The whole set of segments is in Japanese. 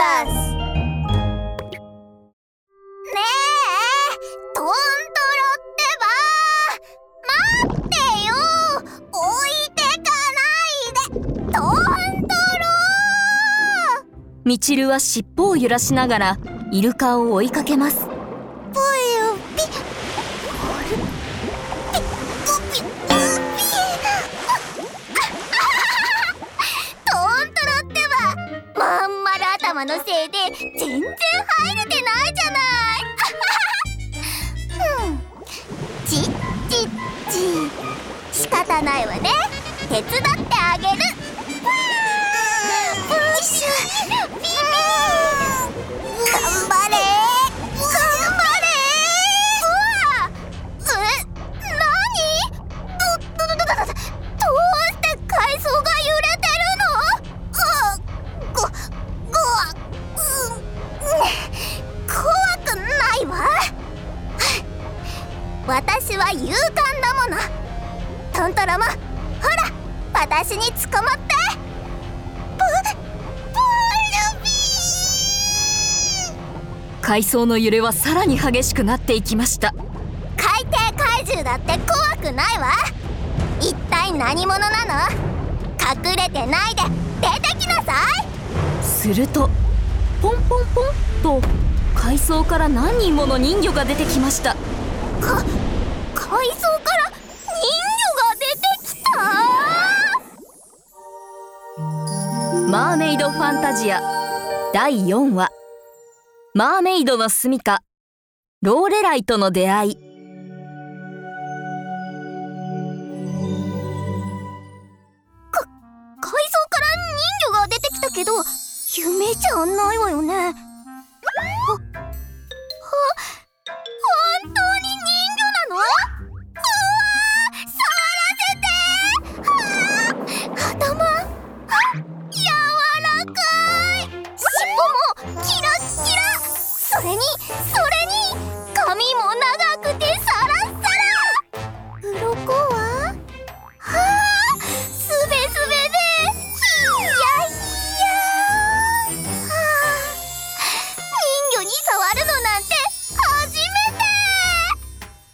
バスねえトントロってば待ってよ。置いてかないで。トントロみちるは尻尾を揺らしながらイルカを追いかけます。様のせいで全然入れてないじゃない。うん。ちっちっち仕方ないわね。手伝ってあげる。プッシュビビトントロもほら私に捕まって。ブブルビー。海藻の揺れはさらに激しくなっていきました。海底怪獣だって怖くないわ。一体何者なの？隠れてないで出てきなさい。するとポンポンポンと海藻から何人もの人魚が出てきました。か海藻から？マーメイドファンタジア。第4話。マーメイドの住処ローレライとの出会い。海藻から人魚が出てきたけど夢じゃないわよね。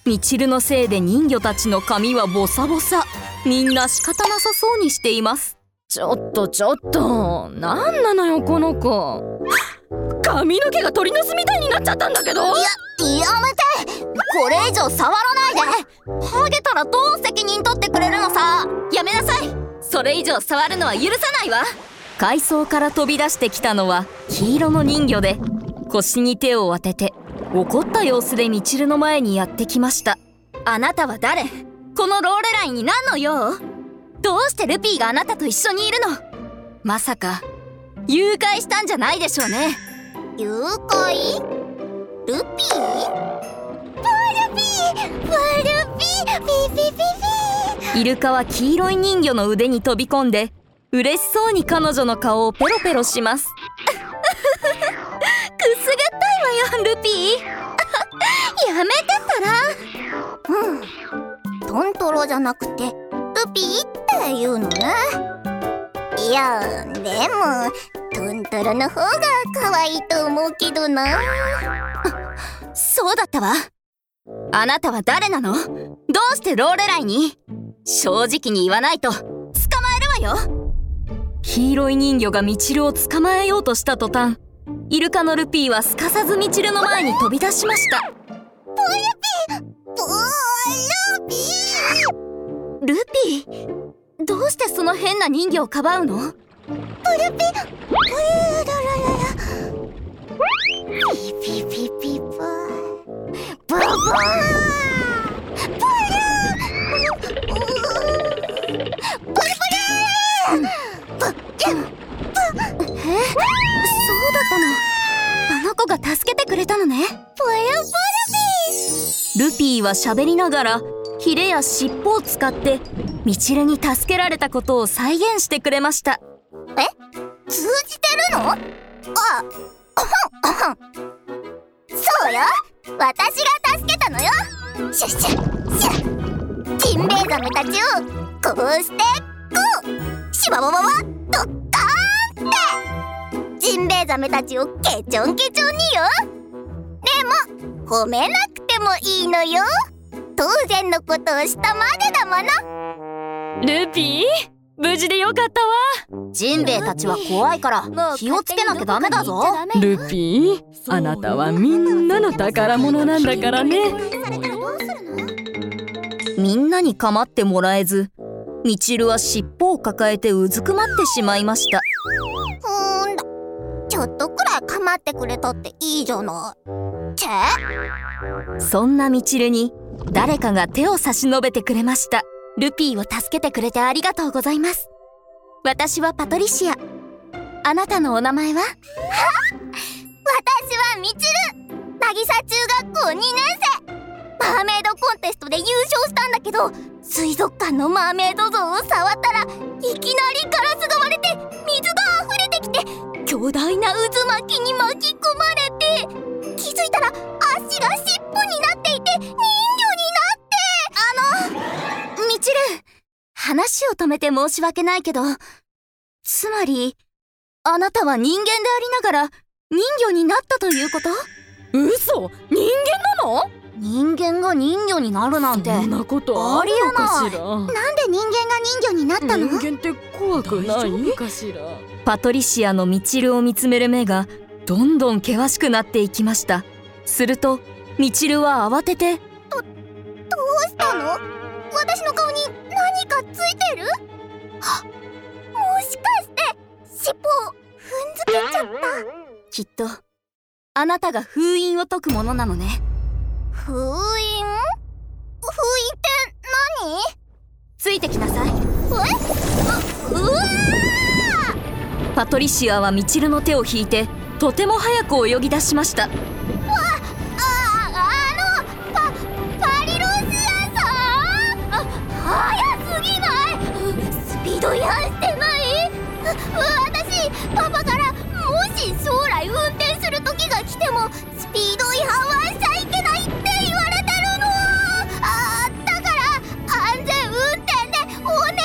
みちるのせいで人魚たちの髪はボサボサ。みんな仕方なさそうにしています。ちょっとちょっとなんなのよこの子。髪の毛が鳥の巣みたいになっちゃったんだけど。やめて。これ以上触らないで。ハゲたらどう責任取ってくれるのさ。やめなさい。それ以上触るのは許さないわ。海藻から飛び出してきたのは黄色の人魚で腰に手を当てて怒った様子でみちるの前にやってきました。あなたは誰？このローレラインに何の用？どうしてルピーがあなたと一緒にいるの？まさか誘拐したんじゃないでしょうね。誘拐？ルピー！イルカは黄色い人魚の腕に飛び込んで嬉しそうに彼女の顔をペロペロしますルピー？やめてったら？うん。トントロじゃなくてルピーって言うのね。いやでもトントロの方が可愛いと思うけどな。そうだったわ。あなたは誰なの？どうしてローレラインに？正直に言わないと捕まえるわよ。黄色い人魚がみちるを捕まえようとした途端イルカのルピーはすかさずみちるの前に飛び出しました。ルピー？ルピー？どうしてその変な人魚をかばうの？ルピプルラララピピピピプは喋りながらヒレや尻尾を使ってみちるに助けられたことを再現してくれました。え？通じてるの？あそうよ。私が助けたのよ。シュッシュッシュッ。ジンベエザメたちをこうしてこうシュババババドッカーンって。ジンベエザメたちをケチョンケチョンによ。でも褒めなくて。もいいのよ。当然のことをしたまでだもの。ルピー？無事でよかったわ。ジンベエたちは怖いから気をつけなきゃダメだぞ。ルピー？あなたはみんなの宝物なんだからね。みんなに構ってもらえずみちるは尻尾を抱えてうずくまってしまいました。ほんだ。ちょっとくらい構ってくれたっていいじゃないチェそんなみちるに誰かが手を差し伸べてくれました。ルピーを助けてくれてありがとうございます。私はパトリシア。あなたのお名前は？私はみちる渚中学校2年生。マーメイドコンテストで優勝したんだけど水族館のマーメイド像を触ったらいきなりガラスが割れて水が溢れてきて巨大な渦止めて申し訳ないけどつまりあなたは人間でありながら人魚になったということ？嘘！人間なの？人間が人魚になるなんてそんなことあるのかしら？なんで人間が人魚になったの？人間って怖くない？かしら？パトリシアのミチルを見つめる目がどんどん険しくなっていきました。するとミチルは慌ててどうしたの？私の顔に何かついてる？はもしかして尻尾を踏んづけちゃった？きっとあなたが封印を解くものなのね。封印？封印って何？ついてきなさい。え？ううわパトリシアはミチルの手を引いてとても早く泳ぎ出しました時が来てもスピード違反はしちゃいけないって言われてるの。あだから安全運転でお願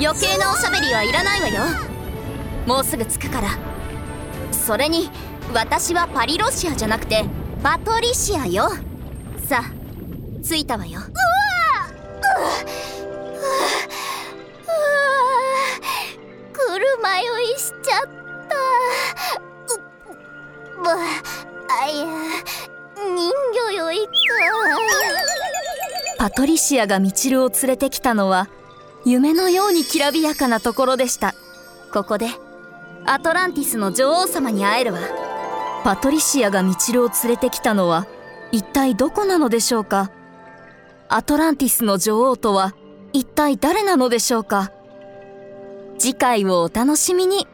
い。余計なおしゃべりはいらないわよ。もうすぐ着くから。それに私はパリロシアじゃなくてパトリシアよ。さあ着いたわよ。車パトリシアがミチルを連れてきたのは夢のようにきらびやかなところでした。ここでアトランティスの女王様に会えるわ。パトリシアがミチルを連れてきたのは一体どこなのでしょうか？アトランティスの女王とは一体誰なのでしょうか？次回をお楽しみに。